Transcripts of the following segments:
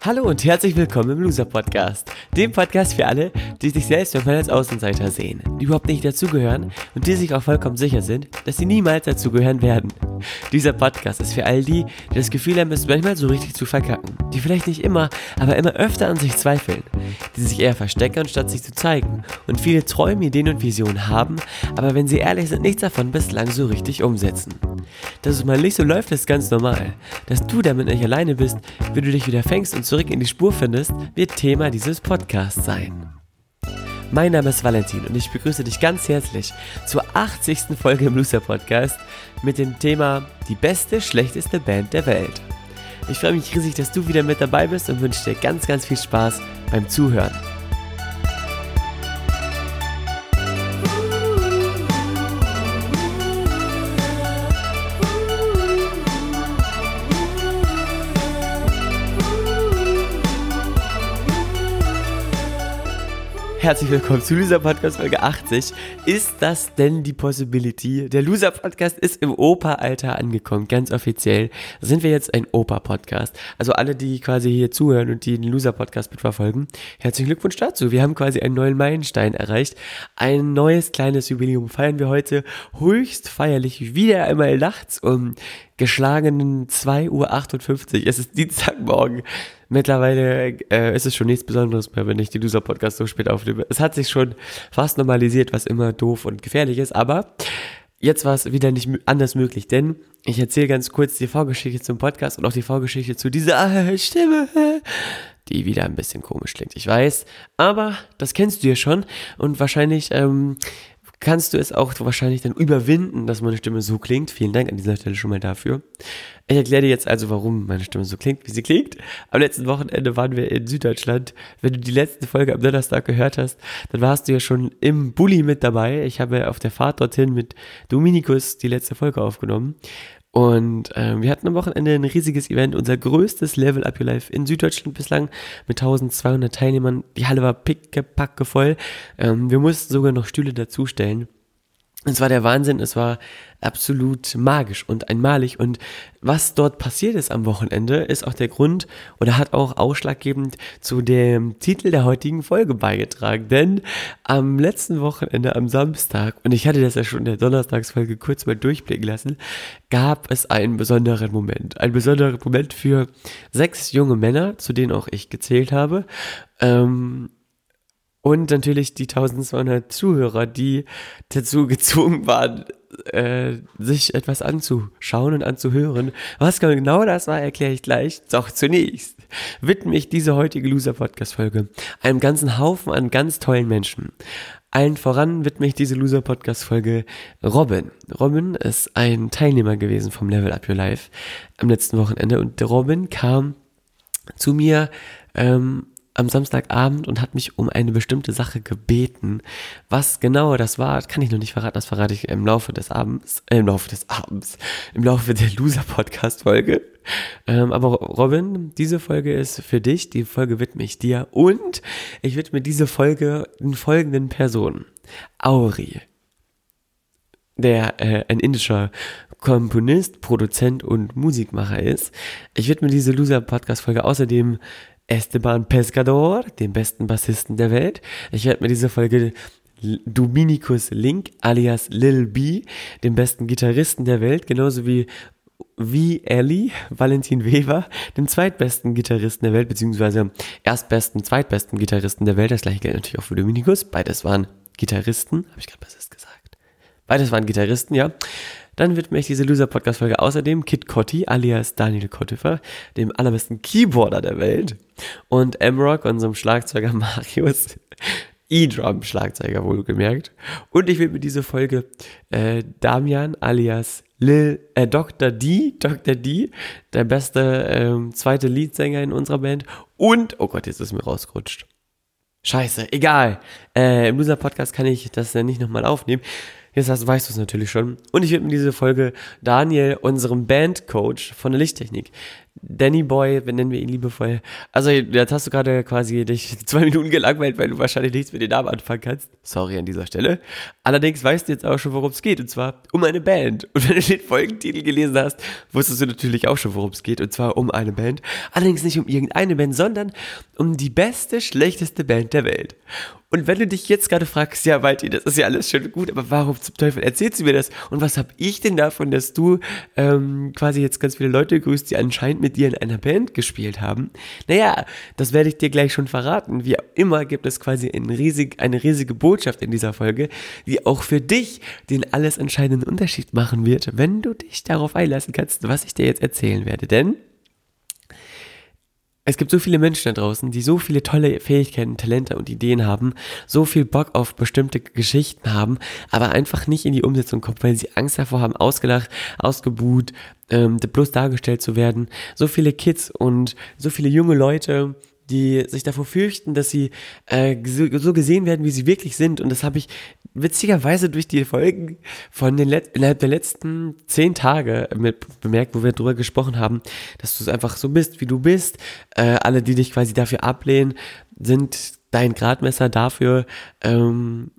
Hallo und herzlich willkommen im Loser Podcast, dem Podcast für alle, die sich selbst manchmal als Außenseiter sehen, die überhaupt nicht dazugehören und die sich auch vollkommen sicher sind, dass sie niemals dazugehören werden. Dieser Podcast ist für all die, die das Gefühl haben, es manchmal so richtig zu verkacken, die vielleicht nicht immer, aber immer öfter an sich zweifeln, die sich eher verstecken, anstatt sich zu zeigen und viele Träume, Ideen und Visionen haben, aber wenn sie ehrlich sind, nichts davon bislang so richtig umsetzen. Dass es mal nicht so läuft, ist ganz normal. Dass du damit nicht alleine bist, wie du dich wieder fängst und zurück in die Spur findest, wird Thema dieses Podcasts sein. Mein Name ist Valentin und ich begrüße dich ganz herzlich zur 80. Folge im Loser Podcast mit dem Thema Die beste, schlechteste Band der Welt. Ich freue mich riesig, dass du wieder mit dabei bist und wünsche dir ganz, ganz viel Spaß beim Zuhören. Herzlich willkommen zu Loser Podcast Folge 80. Ist das denn die Possibility? Der Loser Podcast ist im Opa-Alter angekommen, ganz offiziell. Sind wir jetzt ein Opa-Podcast? Also alle, die quasi hier zuhören und die den Loser Podcast mitverfolgen, herzlichen Glückwunsch dazu. Wir haben quasi einen neuen Meilenstein erreicht. Ein neues kleines Jubiläum feiern wir heute höchst feierlich wieder einmal nachts um geschlagenen 2.58 Uhr. Es ist Dienstagmorgen. Mittlerweile äh, ist es schon nichts Besonderes mehr, wenn ich die Loser-Podcast so spät aufnehme. Es hat sich schon fast normalisiert, was immer doof und gefährlich ist, aber jetzt war es wieder nicht anders möglich, denn ich erzähle ganz kurz die Vorgeschichte zum Podcast und auch die Vorgeschichte zu dieser Stimme, die wieder ein bisschen komisch klingt, ich weiß, aber das kennst du ja schon und wahrscheinlich ähm, kannst du es auch wahrscheinlich dann überwinden, dass meine Stimme so klingt. Vielen Dank an dieser Stelle schon mal dafür. Ich erkläre dir jetzt also, warum meine Stimme so klingt, wie sie klingt. Am letzten Wochenende waren wir in Süddeutschland. Wenn du die letzte Folge am Donnerstag gehört hast, dann warst du ja schon im Bulli mit dabei. Ich habe auf der Fahrt dorthin mit Dominikus die letzte Folge aufgenommen. Und äh, wir hatten am Wochenende ein riesiges Event, unser größtes Level Up Your Life in Süddeutschland bislang mit 1200 Teilnehmern. Die Halle war pickepacke voll. Ähm, wir mussten sogar noch Stühle dazustellen. Es war der Wahnsinn, es war absolut magisch und einmalig. Und was dort passiert ist am Wochenende, ist auch der Grund oder hat auch ausschlaggebend zu dem Titel der heutigen Folge beigetragen. Denn am letzten Wochenende, am Samstag, und ich hatte das ja schon in der Donnerstagsfolge kurz mal durchblicken lassen, gab es einen besonderen Moment. Ein besonderer Moment für sechs junge Männer, zu denen auch ich gezählt habe. Ähm, und natürlich die 1200 Zuhörer, die dazu gezwungen waren, äh, sich etwas anzuschauen und anzuhören. Was genau das war, erkläre ich gleich. Doch zunächst widme ich diese heutige Loser-Podcast-Folge einem ganzen Haufen an ganz tollen Menschen. Allen voran widme ich diese Loser-Podcast-Folge Robin. Robin ist ein Teilnehmer gewesen vom Level Up Your Life am letzten Wochenende und Robin kam zu mir ähm, am Samstagabend und hat mich um eine bestimmte Sache gebeten. Was genau das war, kann ich noch nicht verraten. Das verrate ich im Laufe des Abends, äh, im Laufe des Abends, im Laufe der Loser-Podcast-Folge. Ähm, aber Robin, diese Folge ist für dich, die Folge widme ich dir und ich widme diese Folge den folgenden Personen. Auri, der äh, ein indischer Komponist, Produzent und Musikmacher ist. Ich widme diese Loser-Podcast-Folge außerdem Esteban Pescador, dem besten Bassisten der Welt. Ich werde mir diese Folge Dominikus Link alias Lil B, dem besten Gitarristen der Welt, genauso wie wie Ellie, Valentin Weber, dem zweitbesten Gitarristen der Welt, beziehungsweise erstbesten, zweitbesten Gitarristen der Welt. Das gleiche gilt natürlich auch für Dominikus. Beides waren Gitarristen. Habe ich gerade Bassist gesagt? Beides waren Gitarristen, ja. Dann widme ich diese Loser-Podcast-Folge außerdem Kid Cotti alias Daniel Kottifer, dem allerbesten Keyboarder der Welt, und M-Rock, unserem Schlagzeuger Marius, E-Drum-Schlagzeuger wohlgemerkt. Und ich widme diese Folge äh, Damian alias Lil, äh, Dr. D, Dr. D, der beste ähm, zweite Leadsänger in unserer Band. Und, oh Gott, jetzt ist mir rausgerutscht. Scheiße, egal. Äh, Im Loser-Podcast kann ich das ja nicht nochmal aufnehmen. Jetzt hast, weißt du es natürlich schon. Und ich widme diese Folge Daniel, unserem Bandcoach von der Lichttechnik. Danny Boy, nennen wir ihn liebevoll. Also, jetzt hast du gerade quasi dich zwei Minuten gelangweilt, weil du wahrscheinlich nichts mit den Namen anfangen kannst. Sorry an dieser Stelle. Allerdings weißt du jetzt auch schon, worum es geht. Und zwar um eine Band. Und wenn du den Folgentitel gelesen hast, wusstest du natürlich auch schon, worum es geht. Und zwar um eine Band. Allerdings nicht um irgendeine Band, sondern um die beste, schlechteste Band der Welt. Und wenn du dich jetzt gerade fragst, ja, Walti, das ist ja alles schön gut, aber warum zum Teufel erzählst du mir das? Und was habe ich denn davon, dass du ähm, quasi jetzt ganz viele Leute grüßt, die anscheinend mit dir in einer Band gespielt haben? Naja, das werde ich dir gleich schon verraten. Wie immer gibt es quasi ein riesig, eine riesige Botschaft in dieser Folge, die auch für dich den alles entscheidenden Unterschied machen wird, wenn du dich darauf einlassen kannst, was ich dir jetzt erzählen werde. Denn es gibt so viele Menschen da draußen, die so viele tolle Fähigkeiten, Talente und Ideen haben, so viel Bock auf bestimmte Geschichten haben, aber einfach nicht in die Umsetzung kommen, weil sie Angst davor haben, ausgelacht, ausgebuht, ähm, bloß dargestellt zu werden. So viele Kids und so viele junge Leute, die sich davor fürchten, dass sie äh, so, gesehen werden, wie sie wirklich sind. Und das habe ich witzigerweise durch die Folgen von den Let innerhalb der letzten zehn Tage mit bemerkt, wo wir drüber gesprochen haben, dass du einfach so bist, wie du bist. Äh, alle, die dich quasi dafür ablehnen, sind dein Gradmesser dafür, ähm,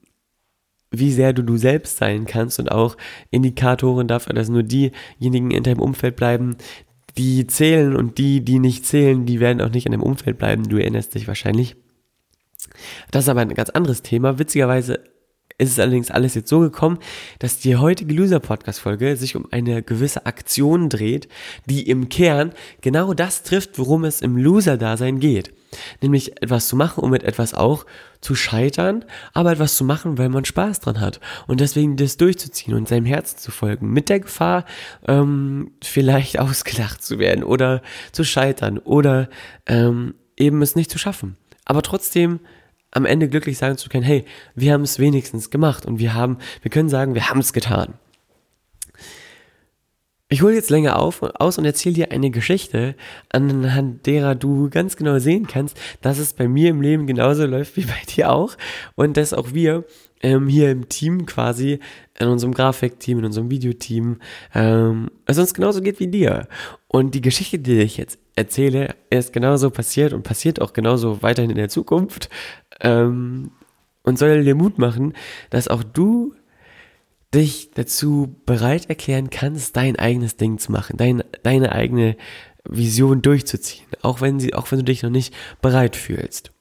wie sehr du du selbst sein kannst und auch Indikatoren dafür, dass nur diejenigen in deinem Umfeld bleiben, die zählen und die, die nicht zählen, die werden auch nicht in dem Umfeld bleiben. Du erinnerst dich wahrscheinlich. Das ist aber ein ganz anderes Thema. Witzigerweise ist es allerdings alles jetzt so gekommen, dass die heutige Loser-Podcast-Folge sich um eine gewisse Aktion dreht, die im Kern genau das trifft, worum es im Loser-Dasein geht. Nämlich etwas zu machen, um mit etwas auch zu scheitern, aber etwas zu machen, weil man Spaß dran hat. Und deswegen das durchzuziehen und seinem Herzen zu folgen. Mit der Gefahr, ähm, vielleicht ausgelacht zu werden oder zu scheitern oder ähm, eben es nicht zu schaffen. Aber trotzdem am Ende glücklich sagen zu können, hey, wir haben es wenigstens gemacht und wir haben, wir können sagen, wir haben es getan. Ich hole jetzt länger auf, aus und erzähle dir eine Geschichte, anhand derer du ganz genau sehen kannst, dass es bei mir im Leben genauso läuft wie bei dir auch und dass auch wir ähm, hier im Team quasi, in unserem Grafikteam, in unserem Videoteam, ähm, es uns genauso geht wie dir. Und die Geschichte, die ich jetzt erzähle, ist genauso passiert und passiert auch genauso weiterhin in der Zukunft ähm, und soll dir Mut machen, dass auch du dich dazu bereit erklären kannst, dein eigenes Ding zu machen, dein, deine eigene Vision durchzuziehen, auch wenn sie, auch wenn du dich noch nicht bereit fühlst.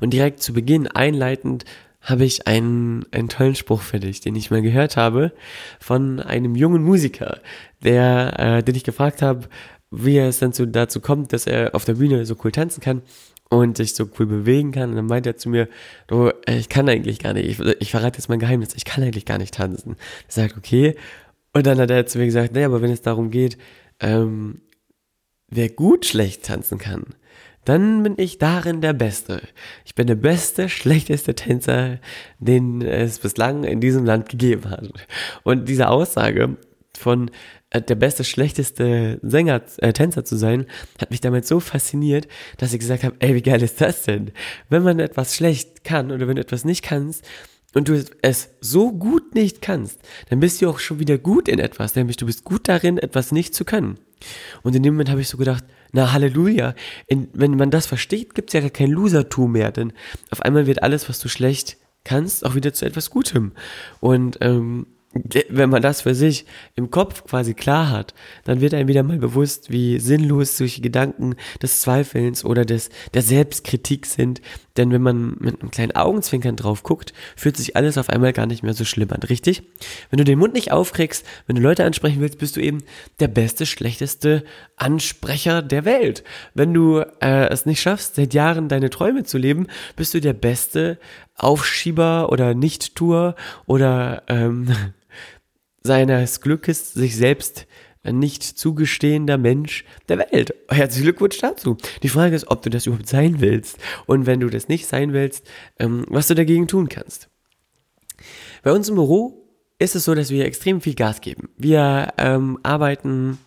Und direkt zu Beginn einleitend habe ich einen, einen tollen Spruch für dich, den ich mal gehört habe von einem jungen Musiker, der, äh, den ich gefragt habe, wie es dann dazu kommt, dass er auf der Bühne so cool tanzen kann und sich so cool bewegen kann. Und dann meint er zu mir, du, äh, ich kann eigentlich gar nicht, ich, ich verrate jetzt mein Geheimnis, ich kann eigentlich gar nicht tanzen. Er sagt, okay. Und dann hat er zu mir gesagt, naja, aber wenn es darum geht, ähm, wer gut schlecht tanzen kann, dann bin ich darin der Beste. Ich bin der beste, schlechteste Tänzer, den es bislang in diesem Land gegeben hat. Und diese Aussage von der beste, schlechteste Sänger, äh, Tänzer zu sein, hat mich damit so fasziniert, dass ich gesagt habe, ey, wie geil ist das denn? Wenn man etwas schlecht kann oder wenn du etwas nicht kannst und du es so gut nicht kannst, dann bist du auch schon wieder gut in etwas, nämlich du bist gut darin, etwas nicht zu können. Und in dem Moment habe ich so gedacht, na Halleluja, in, wenn man das versteht, gibt es ja kein Losertum mehr, denn auf einmal wird alles, was du schlecht kannst, auch wieder zu etwas Gutem. Und ähm, wenn man das für sich im Kopf quasi klar hat, dann wird einem wieder mal bewusst, wie sinnlos solche Gedanken des Zweifelns oder des, der Selbstkritik sind. Denn wenn man mit einem kleinen Augenzwinkern drauf guckt, fühlt sich alles auf einmal gar nicht mehr so schlimm an, richtig? Wenn du den Mund nicht aufkriegst, wenn du Leute ansprechen willst, bist du eben der beste, schlechteste Ansprecher der Welt. Wenn du äh, es nicht schaffst, seit Jahren deine Träume zu leben, bist du der beste Aufschieber oder Nicht-Tour oder ähm, seines Glückes sich selbst nicht zugestehender Mensch der Welt. Herzlichen Glückwunsch dazu. Die Frage ist, ob du das überhaupt sein willst. Und wenn du das nicht sein willst, ähm, was du dagegen tun kannst. Bei uns im Büro ist es so, dass wir extrem viel Gas geben. Wir ähm, arbeiten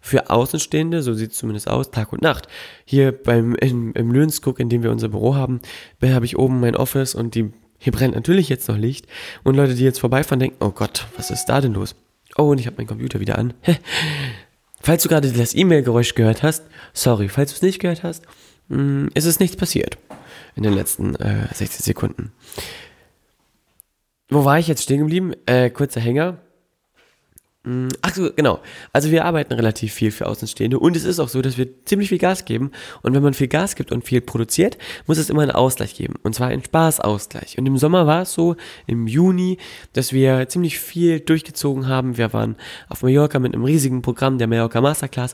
für Außenstehende, so sieht es zumindest aus, Tag und Nacht. Hier beim in, im Löhnskog, in dem wir unser Büro haben, habe ich oben mein Office und die hier brennt natürlich jetzt noch Licht. Und Leute, die jetzt vorbeifahren, denken, oh Gott, was ist da denn los? Oh, und ich habe meinen Computer wieder an. falls du gerade das E-Mail-Geräusch gehört hast, sorry, falls du es nicht gehört hast, mh, mm, ist es nichts passiert in den letzten äh, 60 Sekunden. Wo war ich jetzt stehen geblieben? Äh, kurzer Hänger. Mm, ach so, genau. Also wir arbeiten relativ viel für Außenstehende und es ist auch so, dass wir ziemlich viel Gas geben. Und wenn man viel Gas gibt und viel produziert, muss es immer einen Ausgleich geben. Und zwar einen Spaßausgleich. Und im Sommer war es so, im Juni, dass wir ziemlich viel durchgezogen haben. Wir waren auf Mallorca mit einem riesigen Programm, der Mallorca Masterclass.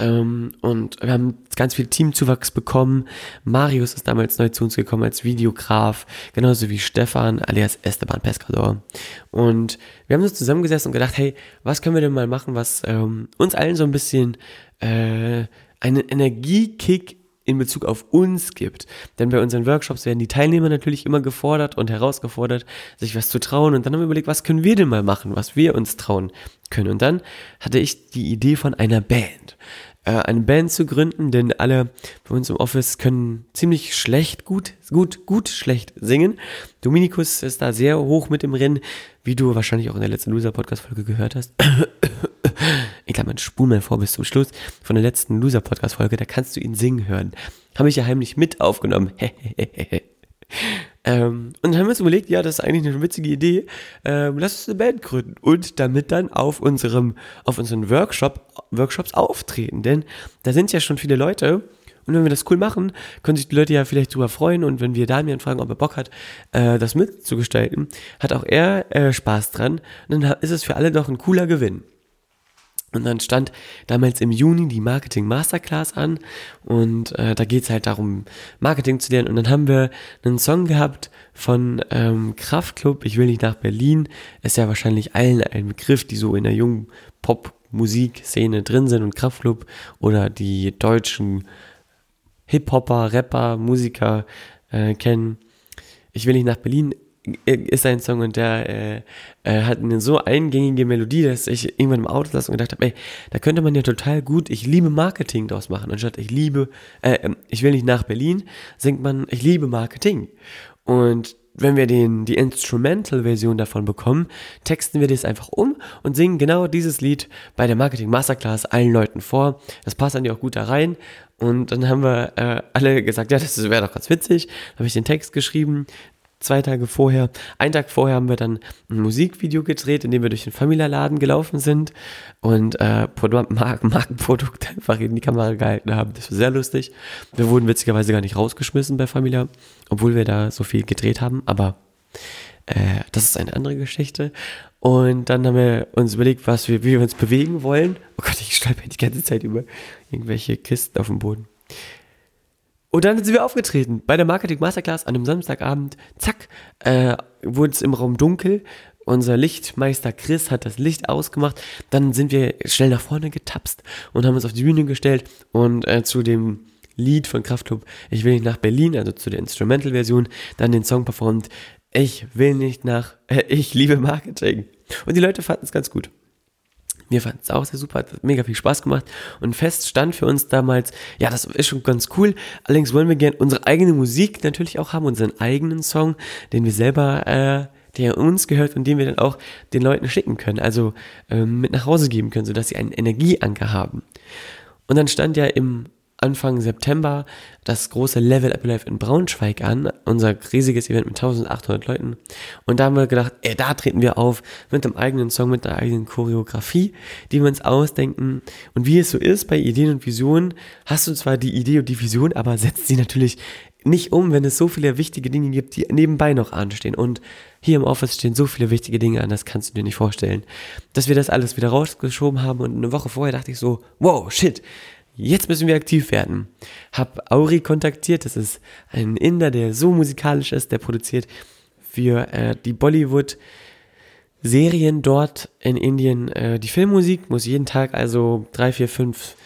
Ähm, und wir haben ganz viel Teamzuwachs bekommen. Marius ist damals neu zu uns gekommen als Videograf, genauso wie Stefan alias Esteban Pescador. Und wir haben uns zusammengesessen und gedacht, hey, was können wir denn mal machen, was ähm, uns allen so ein bisschen äh, einen Energiekick in Bezug auf uns gibt. Denn bei unseren Workshops werden die Teilnehmer natürlich immer gefordert und herausgefordert, sich was zu trauen. Und dann haben wir überlegt, was können wir denn mal machen, was wir uns trauen können. Und dann hatte ich die Idee von einer Band äh, eine Band zu gründen, denn alle bei uns im Office können ziemlich schlecht, gut, gut, gut, schlecht singen. Dominikus ist da sehr hoch mit im Rennen, wie du wahrscheinlich auch in der letzten Loser-Podcast-Folge gehört hast. ich glaube, man spul mal vor bis zum Schluss von der letzten Loser-Podcast-Folge, da kannst du ihn singen hören. Habe ich ja heimlich mit aufgenommen. Ähm, und dann haben wir uns überlegt, ja, das ist eigentlich eine witzige Idee. Ähm, lass uns eine Band gründen und damit dann auf unserem, auf unseren Workshop, Workshops auftreten. Denn da sind ja schon viele Leute. Und wenn wir das cool machen, können sich die Leute ja vielleicht drüber freuen. Und wenn wir Damian fragen, ob er Bock hat, äh, das mitzugestalten, hat auch er äh, Spaß dran. Und dann ist es für alle doch ein cooler Gewinn. Und dann stand damals im Juni die Marketing Masterclass an und äh, da geht's halt darum, Marketing zu lernen. Und dann haben wir einen Song gehabt von ähm, Kraftklub, ich will nicht nach Berlin. Ist ja wahrscheinlich allen ein Begriff, die so in der jungen Pop-Musikszene drin sind und Kraftklub oder die deutschen Hip-Hopper, Rapper, Musiker äh, kennen. Ich will nicht nach Berlin ist ein Song und der äh, äh, hat eine so eingängige Melodie, dass ich irgendwann im Auto saß und gedacht habe, ey, da könnte man ja total gut, ich liebe Marketing draus machen. Anstatt ich liebe, äh, ähm, ich will nicht nach Berlin, singt man, ich liebe Marketing. Und wenn wir den, die Instrumental-Version davon bekommen, texten wir das einfach um und singen genau dieses Lied bei der Marketing Masterclass allen Leuten vor. Das passt dann ja auch gut da rein. Und dann haben wir äh, alle gesagt, ja, das wäre doch ganz witzig. Habe ich den Text geschrieben, zwei Tage vorher. Einen Tag vorher haben wir dann ein Musikvideo gedreht, in dem wir durch den Famila-Laden gelaufen sind und äh, Mark Markenprodukte einfach in die Kamera gehalten haben. Das war sehr lustig. Wir wurden witzigerweise gar nicht rausgeschmissen bei Famila, obwohl wir da so viel gedreht haben, aber äh, das ist eine andere Geschichte. Und dann haben wir uns überlegt, was wir, wie wir uns bewegen wollen. Oh Gott, ich stolper die ganze Zeit über irgendwelche Kisten auf dem Boden. Und dann sind wir aufgetreten bei der Marketing Masterclass an einem Samstagabend. Zack, äh, wurde es im Raum dunkel. Unser Lichtmeister Chris hat das Licht ausgemacht. Dann sind wir schnell nach vorne getapst und haben uns auf die Bühne gestellt und äh, zu dem Lied von Kraftklub Ich will nicht nach Berlin, also zu der Instrumental-Version, dann den Song performt Ich will nicht nach, äh, ich liebe Marketing. Und die Leute fanden es ganz gut. Wir fanden es auch sehr super, hat mega viel Spaß gemacht. Und fest stand für uns damals, ja, das ist schon ganz cool. Allerdings wollen wir gerne unsere eigene Musik natürlich auch haben, unseren eigenen Song, den wir selber, äh, der uns gehört und den wir dann auch den Leuten schicken können, also ähm, mit nach Hause geben können, sodass sie einen Energieanker haben. Und dann stand ja im Anfang September das große Level Up Live in Braunschweig an, unser riesiges Event mit 1800 Leuten. Und da haben wir gedacht, ey, da treten wir auf mit einem eigenen Song, mit einer eigenen Choreografie, die wir uns ausdenken. Und wie es so ist bei Ideen und Visionen, hast du zwar die Idee und die Vision, aber setzt sie natürlich nicht um, wenn es so viele wichtige Dinge gibt, die nebenbei noch anstehen. Und hier im Office stehen so viele wichtige Dinge an, das kannst du dir nicht vorstellen. Dass wir das alles wieder rausgeschoben haben und eine Woche vorher dachte ich so, wow, shit, jetzt müssen wir aktiv werden. Hab Auri kontaktiert, das ist ein Inder, der so musikalisch ist, der produziert für äh, die Bollywood Serien dort in Indien äh, die Filmmusik, muss jeden Tag also drei, vier, fünf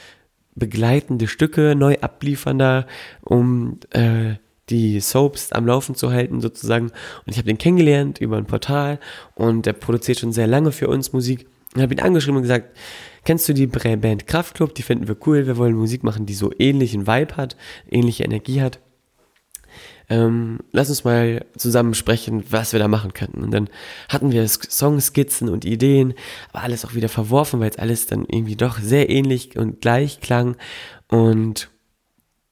begleitende Stücke neu abliefern da, um äh, die Soaps am Laufen zu halten sozusagen. Und ich habe den kennengelernt über ein Portal und der produziert schon sehr lange für uns Musik. Und habe ihn angeschrieben und gesagt, Kennst du die Band Kraftklub? Die finden wir cool. Wir wollen Musik machen, die so ähnlichen Vibe hat, ähnliche Energie hat. ähm, lass uns mal zusammen sprechen, was wir da machen könnten. Und dann hatten wir Songskizzen und Ideen, aber alles auch wieder verworfen, weil es alles dann irgendwie doch sehr ähnlich und gleich klang. Und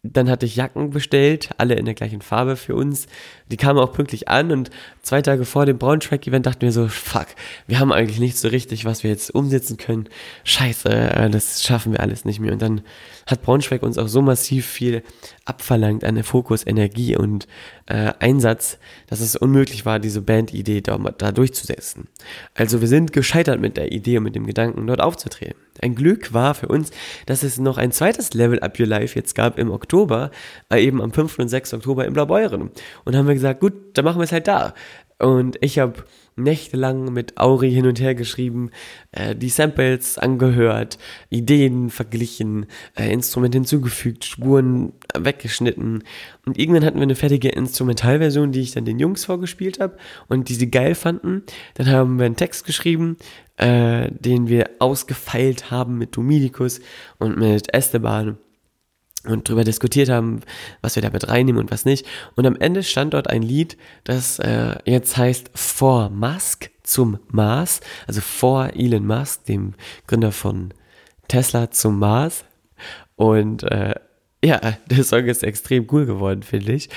dann hatte ich Jacken bestellt, alle in der gleichen Farbe für uns. Die kamen auch pünktlich an und zwei Tage vor dem Braunschweig-Event dachten wir so, fuck, wir haben eigentlich nicht so richtig, was wir jetzt umsetzen können. Scheiße, äh, das schaffen wir alles nicht mehr. Und dann hat Braunschweig uns auch so massiv viel abverlangt an der Fokus, Energie und äh, Einsatz, dass es unmöglich war, diese Bandidee da, da durchzusetzen. Also wir sind gescheitert mit der Idee und mit dem Gedanken, dort aufzutreten. Ein Glück war für uns, dass es noch ein zweites Level Up Your Life jetzt gab im Oktober, äh, eben am 5. und 6. Oktober im Blaubeuren. Und haben wir gesagt, gut, dann machen wir es halt da. Und ich habe nächtelang mit Auri hin und her geschrieben, äh, die Samples angehört, Ideen verglichen, äh, Instrumente hinzugefügt, Spuren weggeschnitten. Und irgendwann hatten wir eine fertige Instrumentalversion, die ich dann den Jungs vorgespielt habe und die sie geil fanden. Dann haben wir einen Text geschrieben, äh, den wir ausgefeilt haben mit Dominikus und mit Esteban und drüber diskutiert haben, was wir damit reinnehmen und was nicht. Und am Ende stand dort ein Lied, das äh, jetzt heißt For Musk zum Mars, also vor Elon Musk, dem Gründer von Tesla zum Mars. Und äh, ja, der Song ist extrem cool geworden, finde ich.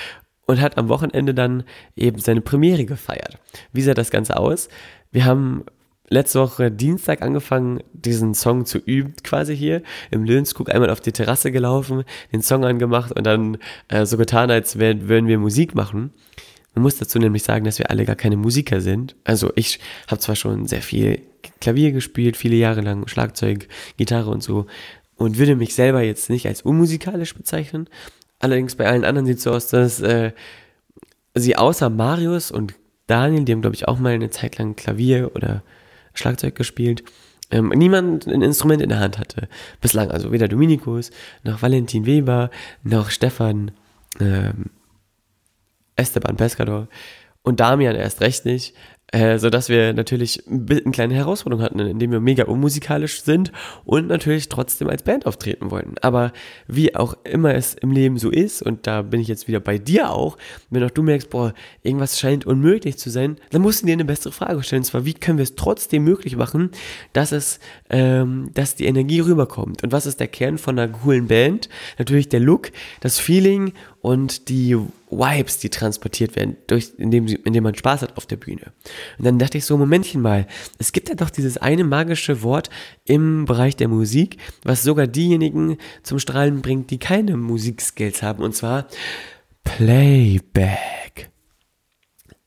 Und hat am Wochenende dann eben seine Premiere gefeiert. Wie sah das Ganze aus? Wir haben letzte Woche Dienstag angefangen, diesen Song zu üben, quasi hier im Löhnskug, einmal auf die Terrasse gelaufen, den Song angemacht und dann äh, so getan, als wär, würden wir Musik machen. Man muss dazu nämlich sagen, dass wir alle gar keine Musiker sind. Also ich habe zwar schon sehr viel Klavier gespielt, viele Jahre lang Schlagzeug, Gitarre und so und würde mich selber jetzt nicht als unmusikalisch bezeichnen. Allerdings bei allen anderen sieht es so aus, dass äh, sie außer Marius und Daniel, die haben glaube ich auch mal eine Zeit lang Klavier oder Schlagzeug gespielt. Ähm, niemand ein Instrument in der Hand hatte. Bislang, also weder Dominikus, noch Valentin Weber, noch Stefan ähm, Esteban Pescador und Damian erst recht nicht. Äh, so dass wir natürlich eine kleine Herausforderung hatten, indem wir mega unmusikalisch sind und natürlich trotzdem als Band auftreten wollten. Aber wie auch immer es im Leben so ist, und da bin ich jetzt wieder bei dir auch, wenn auch du merkst, boah, irgendwas scheint unmöglich zu sein, dann musst du dir eine bessere Frage stellen. Und zwar, wie können wir es trotzdem möglich machen, dass es, ähm, dass die Energie rüberkommt? Und was ist der Kern von einer coolen Band? Natürlich der Look, das Feeling und die Vibes, die transportiert werden, durch, indem, indem man Spaß hat auf der Bühne. Und dann dachte ich so, Momentchen mal, es gibt ja doch dieses eine magische Wort im Bereich der Musik, was sogar diejenigen zum Strahlen bringt, die keine Musikskills haben, und zwar Playback.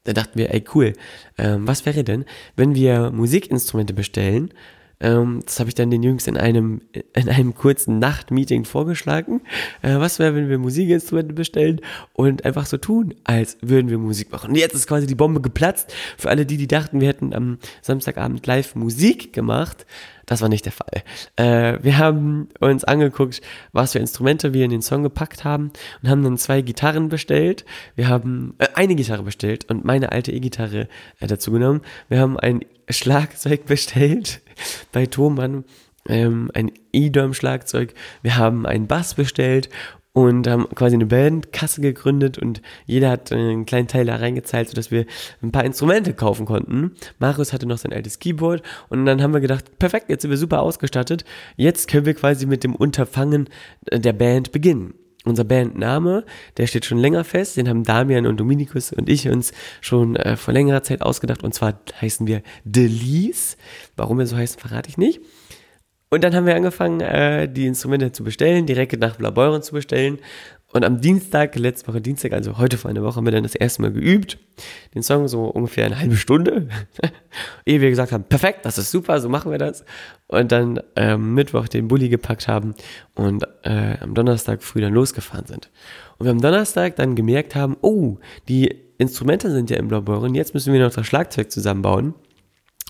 Da dachten wir, ey cool, ähm, was wäre denn, wenn wir Musikinstrumente bestellen ähm, das habe ich dann den Jungs in einem, in einem kurzen Nachtmeeting vorgeschlagen. Äh, was wäre, wenn wir Musikinstrumente bestellen und einfach so tun, als würden wir Musik machen. Und jetzt ist quasi die Bombe geplatzt. Für alle die, die dachten, wir hätten am Samstagabend live Musik gemacht. Das war nicht der Fall. Äh, wir haben uns angeguckt, was für Instrumente wir in den Song gepackt haben und haben dann zwei Gitarren bestellt. Wir haben äh, eine Gitarre bestellt und meine alte E-Gitarre äh, dazu genommen. Wir haben ein Schlagzeug bestellt bei Thomann, ähm, ein E-Drum-Schlagzeug. Wir haben einen Bass bestellt und haben quasi eine Bandkasse gegründet und jeder hat einen kleinen Teil da reingezahlt, sodass wir ein paar Instrumente kaufen konnten. Marius hatte noch sein altes Keyboard und dann haben wir gedacht, perfekt, jetzt sind wir super ausgestattet. Jetzt können wir quasi mit dem Unterfangen der Band beginnen unser Bandname, der steht schon länger fest, den haben Damian und Dominikus und ich uns schon äh, vor längerer Zeit ausgedacht und zwar heißen wir Delise. Warum wir so heißen, verrate ich nicht. Und dann haben wir angefangen, äh, die Instrumente zu bestellen, direkt nach Blaubeuren zu bestellen und am Dienstag, letzte Woche Dienstag, also heute vor einer Woche, haben wir dann das erste Mal geübt. Den Song so ungefähr eine halbe Stunde. Ehe wir gesagt haben, perfekt, das ist super, so machen wir das. Und dann ähm, Mittwoch den Bulli gepackt haben und äh, am Donnerstag früh dann losgefahren sind. Und wir am Donnerstag dann gemerkt haben, oh, die Instrumente sind ja im und jetzt müssen wir noch das Schlagzeug zusammenbauen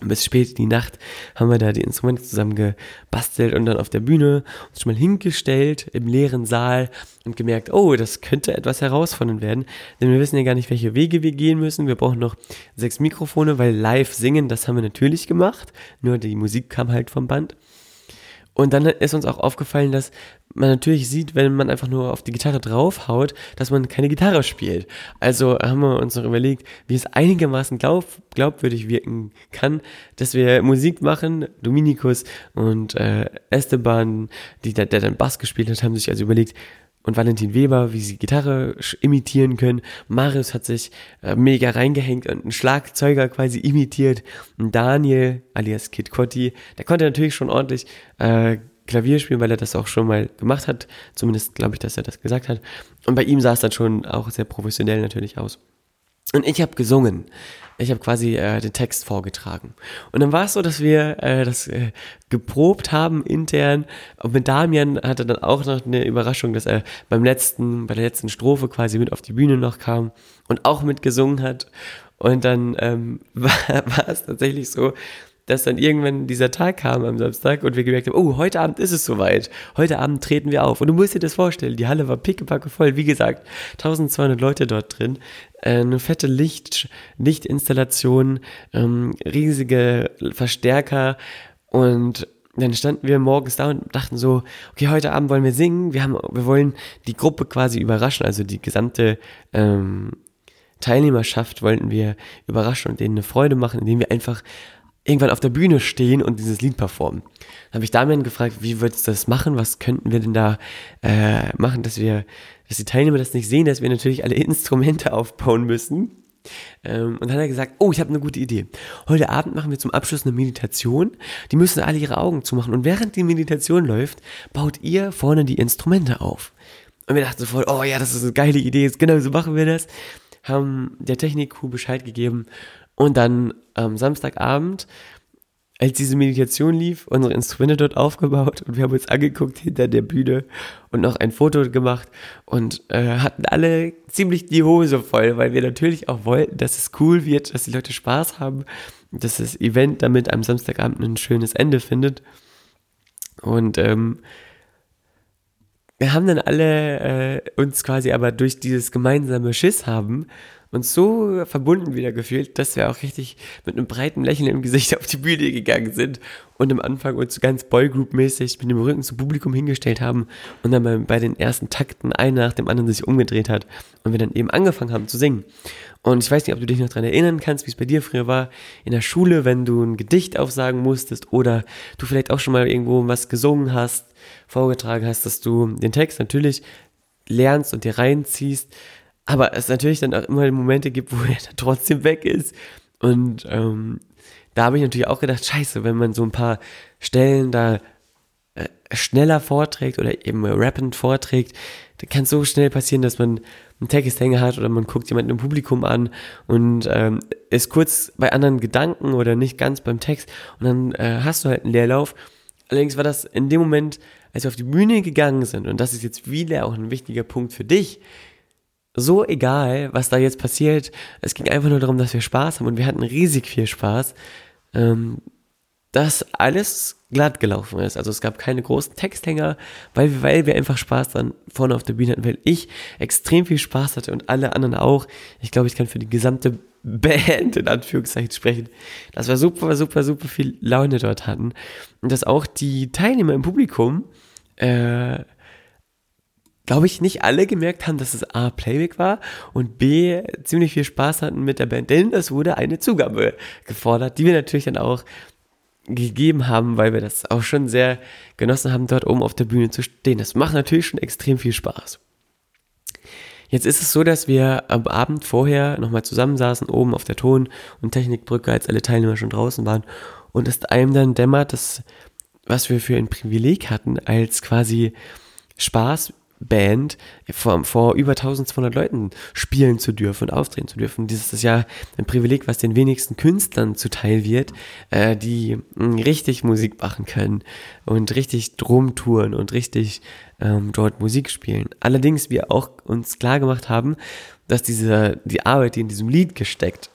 bis spät in die Nacht haben wir da die Instrumente zusammen gebastelt und dann auf der Bühne uns schon mal hingestellt im leeren Saal und gemerkt, oh, das könnte etwas herausfordernd werden, denn wir wissen ja gar nicht, welche Wege wir gehen müssen. Wir brauchen noch sechs Mikrofone, weil live singen, das haben wir natürlich gemacht, nur die Musik kam halt vom Band. Und dann ist uns auch aufgefallen, dass man natürlich sieht, wenn man einfach nur auf die Gitarre draufhaut, dass man keine Gitarre spielt. Also haben wir uns noch überlegt, wie es einigermaßen glaub, glaubwürdig wirken kann, dass wir Musik machen. Dominikus und äh, Esteban, die, der, der dann Bass gespielt hat, haben sich also überlegt, und Valentin Weber, wie sie Gitarre imitieren können. Marius hat sich äh, mega reingehängt und einen Schlagzeuger quasi imitiert. Und Daniel, alias Kid Cotti, der konnte natürlich schon ordentlich äh, Klavier spielen, weil er das auch schon mal gemacht hat. Zumindest glaube ich, dass er das gesagt hat. Und bei ihm sah es dann schon auch sehr professionell natürlich aus. Und ich habe gesungen. Ich habe quasi äh, den Text vorgetragen. Und dann war es so, dass wir äh, das äh, geprobt haben intern. Und mit Damian hatte dann auch noch eine Überraschung, dass er beim letzten, bei der letzten Strophe quasi mit auf die Bühne noch kam und auch mitgesungen hat. Und dann ähm, war, war es tatsächlich so, dass dann irgendwann dieser Tag kam am Samstag und wir gemerkt haben, oh, heute Abend ist es soweit. Heute Abend treten wir auf. Und du musst dir das vorstellen, die Halle war pickepacke voll. Wie gesagt, 1200 Leute dort drin. Äh, eine fette Licht, Lichtinstallation, ähm, riesige Verstärker und dann standen wir morgens da und dachten so, okay, heute Abend wollen wir singen, wir haben, wir wollen die Gruppe quasi überraschen, also die gesamte ähm, Teilnehmerschaft wollten wir überraschen und denen eine Freude machen, indem wir einfach irgendwann auf der Bühne stehen und dieses Lied performen. Dann habe ich Damian gefragt, wie würdest du das machen? Was könnten wir denn da äh, machen, dass wir, dass die Teilnehmer das nicht sehen, dass wir natürlich alle Instrumente aufbauen müssen. Ähm, und dann hat er gesagt, oh, ich habe eine gute Idee. Heute Abend machen wir zum Abschluss eine Meditation. Die müssen alle ihre Augen zumachen. Und während die Meditation läuft, baut ihr vorne die Instrumente auf. Und wir dachten sofort, oh ja, das ist eine geile Idee, genau so machen wir das. Haben der Technik-Crew Bescheid gegeben und dann am Samstagabend, als diese Meditation lief, unsere Instrumente dort aufgebaut und wir haben uns angeguckt hinter der Bühne und noch ein Foto gemacht und äh, hatten alle ziemlich die Hose voll, weil wir natürlich auch wollten, dass es cool wird, dass die Leute Spaß haben, dass das Event damit am Samstagabend ein schönes Ende findet. Und ähm, wir haben dann alle äh, uns quasi aber durch dieses gemeinsame Schiss haben uns so verbunden wieder gefühlt, dass wir auch richtig mit einem breiten Lächeln im Gesicht auf die Bühne gegangen sind und am Anfang uns ganz Boygroup-mäßig mit dem Rücken zum Publikum hingestellt haben und dann bei, bei den ersten Takten einer nach dem anderen sich umgedreht hat und wir dann eben angefangen haben zu singen. Und ich weiß nicht, ob du dich noch daran erinnern kannst, wie es bei dir früher war, in der Schule, wenn du ein Gedicht aufsagen musstest oder du vielleicht auch schon mal irgendwo was gesungen hast, vorgetragen hast, dass du den Text natürlich lernst und dir reinziehst, aber es natürlich dann auch immer Momente gibt, wo er dann trotzdem weg ist. Und ähm, da habe ich natürlich auch gedacht, scheiße, wenn man so ein paar Stellen da äh, schneller vorträgt oder eben rappend vorträgt, dann kann es so schnell passieren, dass man einen Texthänger hat oder man guckt jemanden im Publikum an und ähm, ist kurz bei anderen Gedanken oder nicht ganz beim Text und dann äh, hast du halt einen Leerlauf. Allerdings war das in dem Moment, als wir auf die Bühne gegangen sind, und das ist jetzt wieder auch ein wichtiger Punkt für dich, so egal, was da jetzt passiert. Es ging einfach nur darum, dass wir Spaß haben und wir hatten riesig viel Spaß. Ähm, dass alles glatt gelaufen ist. Also es gab keine großen Texthänger, weil weil wir einfach Spaß dann vorne auf der Bühne hatten, weil ich extrem viel Spaß hatte und alle anderen auch. Ich glaube, ich kann für die gesamte Band in Anführungszeichen sprechen, dass wir super, super, super viel Laune dort hatten und dass auch die Teilnehmer im Publikum äh, glaube ich, nicht alle gemerkt haben, dass es A, Playback war und B, ziemlich viel Spaß hatten mit der Band, denn es wurde eine Zugabe gefordert, die wir natürlich dann auch gegeben haben, weil wir das auch schon sehr genossen haben, dort oben auf der Bühne zu stehen. Das macht natürlich schon extrem viel Spaß. Jetzt ist es so, dass wir am Abend vorher nochmal zusammensaßen, oben auf der Ton- und Technikbrücke, als alle Teilnehmer schon draußen waren und es einem dann dämmert, dass, was wir für ein Privileg hatten, als quasi Spaß Band vor, vor über 1200 Leuten spielen zu dürfen und auftreten zu dürfen. Dieses ist ja ein Privileg, was den wenigsten Künstlern zuteil wird, äh, die mh, mm, richtig Musik machen können und richtig Drumtouren und richtig ähm, dort Musik spielen. Allerdings wir auch uns klar gemacht haben, dass diese, die Arbeit, die in diesem Lied gesteckt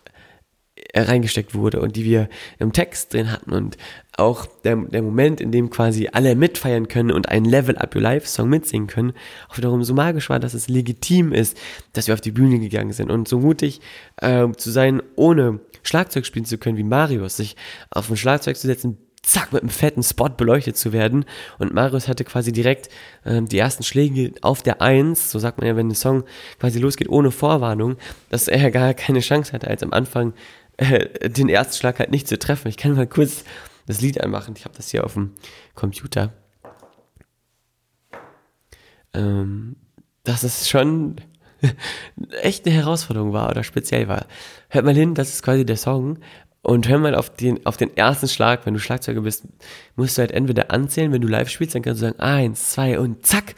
äh, reingesteckt wurde und die wir im Text drin hatten und auch der, der Moment, in dem quasi alle mitfeiern können und einen Level Up Your Life Song mitsingen können, auch wiederum so magisch war, dass es legitim ist, dass wir auf die Bühne gegangen sind und so mutig äh, zu sein, ohne Schlagzeug spielen zu können wie Marius, sich auf ein Schlagzeug zu setzen, zack, mit einem fetten Spot beleuchtet zu werden. Und Marius hatte quasi direkt äh, die ersten Schläge auf der Eins, so sagt man ja, wenn ein Song quasi losgeht ohne Vorwarnung, dass er gar keine Chance hatte, als am Anfang äh, den ersten Schlag halt nicht zu treffen. Ich kann mal kurz das Lied anmachen. Ich habe das hier auf dem Computer. Ähm, das ist schon echt eine Herausforderung war oder speziell war. Hört mal hin, das ist quasi der Song. Und hör mal auf den, auf den ersten Schlag, wenn du Schlagzeuger bist, musst du halt entweder anzählen, wenn du live spielst, dann kannst du sagen, eins, zwei und zack.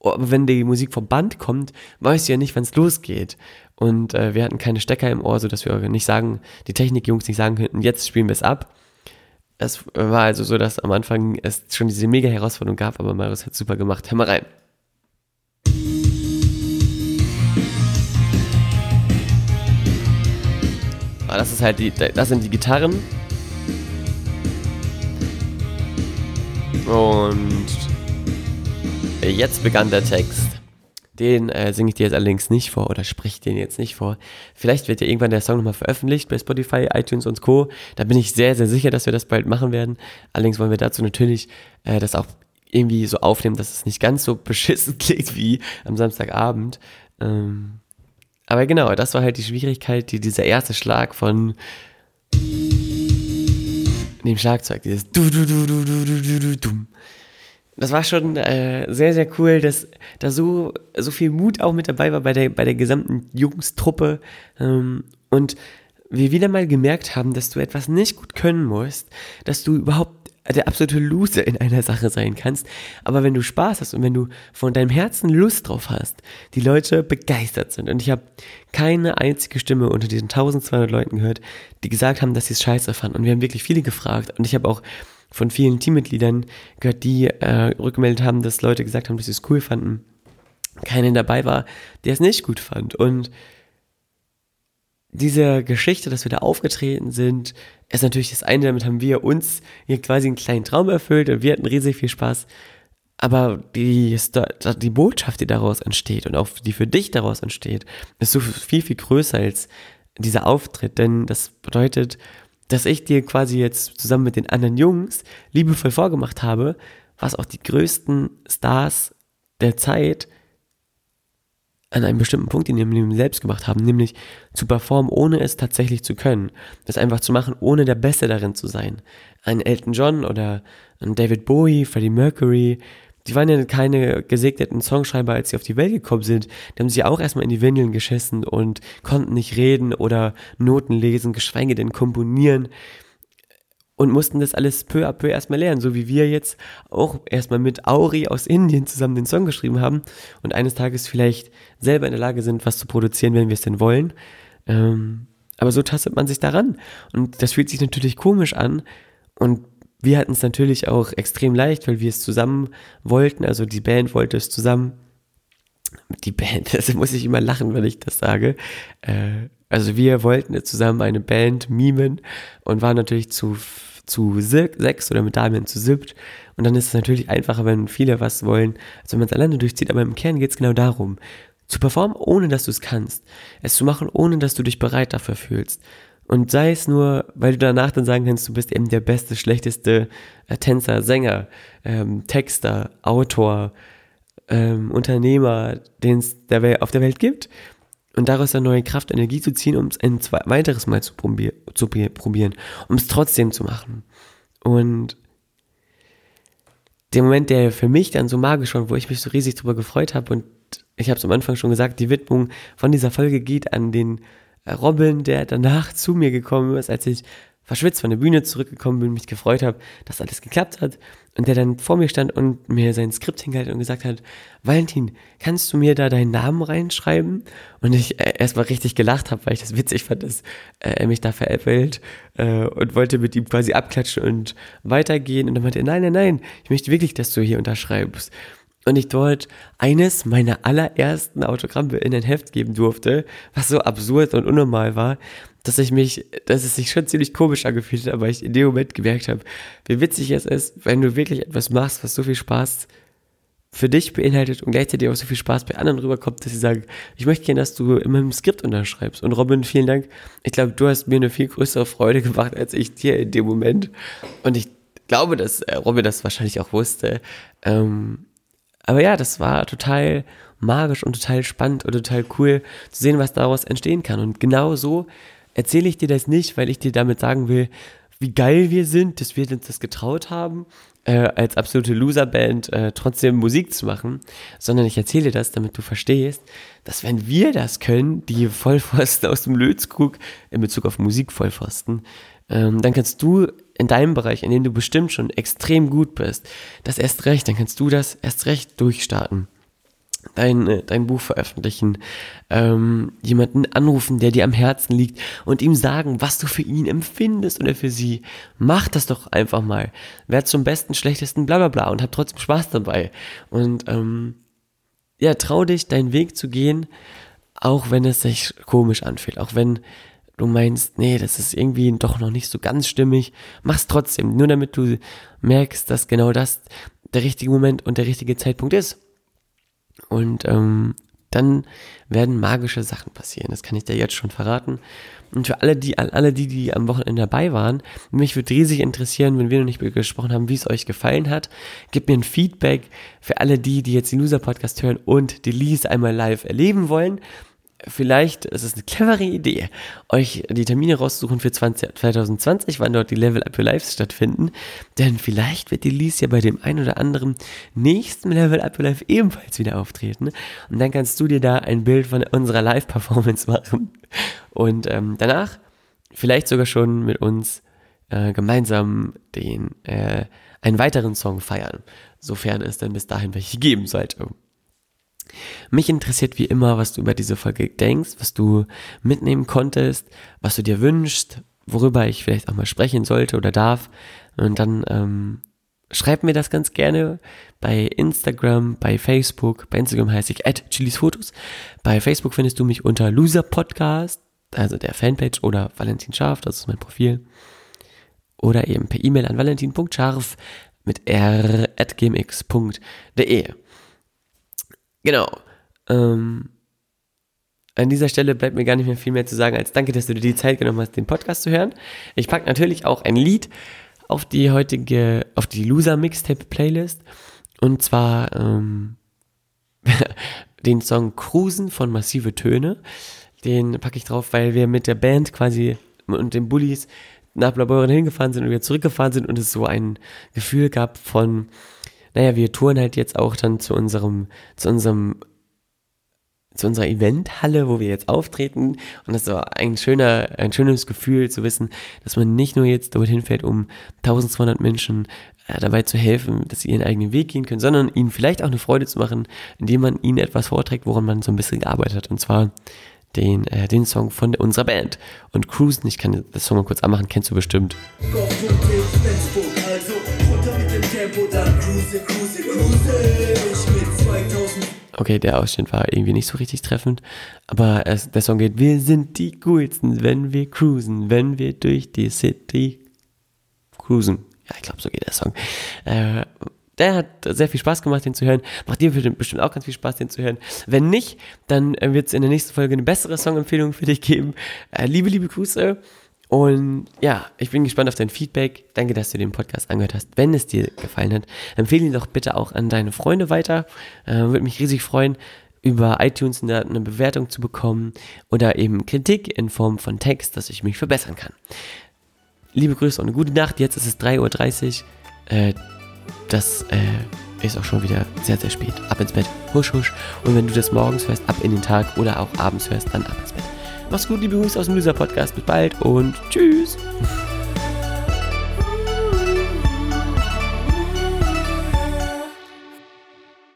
Aber wenn die Musik vom Band kommt, weißt du ja nicht, wann es losgeht. Und äh, wir hatten keine Stecker im Ohr, sodass wir nicht sagen, die Technikjungs nicht sagen könnten, jetzt spielen wir es ab. Es war also so, dass am Anfang es schon diese mega Herausforderung gab, aber Marius hat super gemacht. Hör mal rein. Aber das ist halt die, das sind die Gitarren. Und jetzt begann der Text. Den äh, singe ich dir jetzt allerdings nicht vor oder sprich den jetzt nicht vor. Vielleicht wird ja irgendwann der Song nochmal veröffentlicht bei Spotify, iTunes und Co. Da bin ich sehr, sehr sicher, dass wir das bald machen werden. Allerdings wollen wir dazu natürlich äh, das auch irgendwie so aufnehmen, dass es nicht ganz so beschissen klingt wie am Samstagabend. Ähm, aber genau, das war halt die Schwierigkeit, die, dieser erste Schlag von dem Schlagzeug, dieses du du du du du du du du dum. Das war schon äh, sehr, sehr cool, dass da so, so viel Mut auch mit dabei war bei der, bei der gesamten Jungstruppe. Ähm, und wir wieder mal gemerkt haben, dass du etwas nicht gut können musst, dass du überhaupt der absolute Loser in einer Sache sein kannst. Aber wenn du Spaß hast und wenn du von deinem Herzen Lust drauf hast, die Leute begeistert sind. Und ich habe keine einzige Stimme unter diesen 1200 Leuten gehört, die gesagt haben, dass sie es scheiße fanden. Und wir haben wirklich viele gefragt. Und ich habe auch von vielen Teammitgliedern gehört, die äh, rückgemeldet haben, dass Leute gesagt haben, dass sie es cool fanden. Keiner dabei war, der es nicht gut fand. Und diese Geschichte, dass wir da aufgetreten sind, ist natürlich das eine, damit haben wir uns hier quasi einen kleinen Traum erfüllt und wir hatten riesig viel Spaß. Aber die, die Botschaft, die daraus entsteht und auch die für dich daraus entsteht, ist so viel, viel größer als dieser Auftritt. Denn das bedeutet, dass ich dir quasi jetzt zusammen mit den anderen Jungs liebevoll vorgemacht habe, was auch die größten Stars der Zeit an einem bestimmten Punkt in ihrem Leben selbst gemacht haben, nämlich zu performen, ohne es tatsächlich zu können. Das einfach zu machen, ohne der Beste darin zu sein. Ein Elton John oder ein David Bowie, Freddie Mercury, die waren ja keine gesegneten Songschreiber, als sie auf die Welt gekommen sind. Die haben sie auch erstmal in die Windeln geschissen und konnten nicht reden oder Noten lesen, geschweige denn komponieren und mussten das alles peu à peu erstmal lernen, so wie wir jetzt auch erstmal mit Auri aus Indien zusammen den Song geschrieben haben und eines Tages vielleicht selber in der Lage sind, was zu produzieren, wenn wir es denn wollen. Ähm, aber so tastet man sich daran und das fühlt sich natürlich komisch an und wir hatten es natürlich auch extrem leicht, weil wir es zusammen wollten, also die Band wollte es zusammen. Die Band, das muss ich immer lachen, wenn ich das sage. Äh, also wir wollten zusammen eine Band mimen und waren natürlich zu zu sechs oder mit Damian zu siebt. Und dann ist es natürlich einfacher, wenn viele was wollen, als wenn man es alleine durchzieht. Aber im Kern geht es genau darum, zu performen, ohne dass du es kannst. Es zu machen, ohne dass du dich bereit dafür fühlst. Und sei es nur, weil du danach dann sagen kannst, du bist eben der beste, schlechteste äh, Tänzer, Sänger, ähm, Texter, Autor, ähm, Unternehmer, den es auf der Welt gibt und daraus dann neue Kraft, Energie zu ziehen, um es ein weiteres Mal zu, probier zu probieren, um es trotzdem zu machen. Und der Moment, der für mich dann so magisch war, wo ich mich so riesig drüber gefreut habe und ich habe es am Anfang schon gesagt, die Widmung von dieser Folge geht an den Robin, der danach zu mir gekommen ist, als ich verschwitzt von der Bühne zurückgekommen bin, mich gefreut habe, dass alles geklappt hat. Und der dann vor mir stand und mir sein Skript hingehalten und gesagt hat, Valentin, kannst du mir da deinen Namen reinschreiben? Und ich äh, erstmal richtig gelacht habe, weil ich das witzig fand, dass äh, er mich da veräppelt äh, und wollte mit ihm quasi abklatschen und weitergehen. Und dann meinte er, nein, nein, nein, ich möchte wirklich, dass du hier unterschreibst und ich dort eines meiner allerersten Autogramme in ein Heft geben durfte, was so absurd und unnormal war, dass ich mich, dass es sich schon ziemlich komisch angefühlt hat, aber ich in dem Moment gemerkt habe, wie witzig es ist, wenn du wirklich etwas machst, was so viel Spaß für dich beinhaltet und gleichzeitig auch so viel Spaß bei anderen rüberkommt, dass sie sagen, ich möchte gerne, dass du in meinem Skript unterschreibst. Und Robin, vielen Dank. Ich glaube, du hast mir eine viel größere Freude gemacht als ich dir in dem Moment. Und ich glaube, dass äh, Robin das wahrscheinlich auch wusste. Ähm, aber ja, das war total magisch und total spannend und total cool zu sehen, was daraus entstehen kann. Und genau so erzähle ich dir das nicht, weil ich dir damit sagen will, wie geil wir sind, dass wir uns das getraut haben, äh, als absolute Loser-Band äh, trotzdem Musik zu machen, sondern ich erzähle das, damit du verstehst, dass wenn wir das können, die Vollpfosten aus dem Lötzkrug in Bezug auf Musik Vollpfosten, ähm, dann kannst du in deinem Bereich, in dem du bestimmt schon extrem gut bist, das erst recht, dann kannst du das erst recht durchstarten dein, äh, dein Buch veröffentlichen, ähm, jemanden anrufen, der dir am Herzen liegt und ihm sagen, was du für ihn empfindest oder für sie. Mach das doch einfach mal. Werd zum besten, schlechtesten, bla bla bla und hab trotzdem Spaß dabei. Und ähm, ja, trau dich, deinen Weg zu gehen, auch wenn es sich komisch anfühlt, auch wenn du meinst, nee, das ist irgendwie doch noch nicht so ganz stimmig, mach's trotzdem, nur damit du merkst, dass genau das der richtige Moment und der richtige Zeitpunkt ist. Und ähm, dann werden magische Sachen passieren. Das kann ich dir jetzt schon verraten. Und für alle die, alle die, die am Wochenende dabei waren, mich würde riesig interessieren, wenn wir noch nicht gesprochen haben, wie es euch gefallen hat. Gebt mir ein Feedback für alle die, die jetzt den Loser Podcast hören und die Lease einmal live erleben wollen vielleicht ist es eine clevere Idee, euch die Termine rauszusuchen für 20, 2020, wann dort die Level Up Your Lives stattfinden. Denn vielleicht wird die Lies ja bei dem einen oder anderen nächsten Level Up Your Life ebenfalls wieder auftreten. Und dann kannst du dir da ein Bild von unserer Live-Performance machen. Und ähm, danach vielleicht sogar schon mit uns äh, gemeinsam den äh, einen weiteren Song feiern, sofern es dann bis dahin welche geben sollte. Mich interessiert wie immer, was du über diese Folge denkst, was du mitnehmen konntest, was du dir wünschst, worüber ich vielleicht auch mal sprechen sollte oder darf. Und dann ähm, schreib mir das ganz gerne bei Instagram, bei Facebook. Bei Instagram heiße ich at chilisfotos. Bei Facebook findest du mich unter Loser Podcast, also der Fanpage oder Valentin Scharf, das ist mein Profil. Oder eben per E-Mail an valentin.scharf mit r at gmx.de. Genau. Ähm, an dieser Stelle bleibt mir gar nicht mehr viel mehr zu sagen, als danke, dass du dir die Zeit genommen hast, den Podcast zu hören. Ich packe natürlich auch ein Lied auf die heutige, auf die Loser Mixtape Playlist. Und zwar ähm, den Song Cruisen von Massive Töne. Den packe ich drauf, weil wir mit der Band quasi und den Bullies nach Blaubeuren hingefahren sind und wieder zurückgefahren sind und es so ein Gefühl gab von naja, wir touren halt jetzt auch dann zu unserem, zu unserem, zu unserer Eventhalle, wo wir jetzt auftreten. Und das ist so ein schöner, ein schönes Gefühl zu wissen, dass man nicht nur jetzt dorthin fährt, um 1200 Menschen äh, dabei zu helfen, dass sie ihren eigenen Weg gehen können, sondern ihnen vielleicht auch eine Freude zu machen, indem man ihnen etwas vorträgt, woran man so ein bisschen gearbeitet hat. Und zwar den, äh, den Song von unserer Band. Und Cruisen, ich kann das Song mal kurz anmachen, kennst du bestimmt. Okay, der Ausschnitt war irgendwie nicht so richtig treffend, aber es, der Song geht, wir sind die coolsten, wenn wir cruisen, wenn wir durch die City cruisen. Ja, ich glaube, so geht der Song. Äh, der hat sehr viel Spaß gemacht, den zu hören. Macht dir bestimmt auch ganz viel Spaß, den zu hören. Wenn nicht, dann äh, wird es in der nächsten Folge eine bessere Songempfehlung für dich geben. Äh, liebe, liebe Grüße. Und ja, ich bin gespannt auf dein Feedback. Danke, dass du den Podcast angehört hast. Wenn es dir gefallen hat, empfehle ihn doch bitte auch an deine Freunde weiter. Äh, Würde mich riesig freuen, über iTunes eine, eine, Bewertung zu bekommen oder eben Kritik in Form von Text, dass ich mich verbessern kann. Liebe Grüße und eine gute Nacht. Jetzt ist es 3.30 Uhr. Äh, das äh, ist auch schon wieder sehr, sehr spät. Ab ins Bett, husch, husch. Und wenn du das morgens hörst, ab in den Tag oder auch abends hörst, dann ab ins Bett. Mach's gut, liebe Grüße aus dem Loser Podcast. Bis bald und tschüss.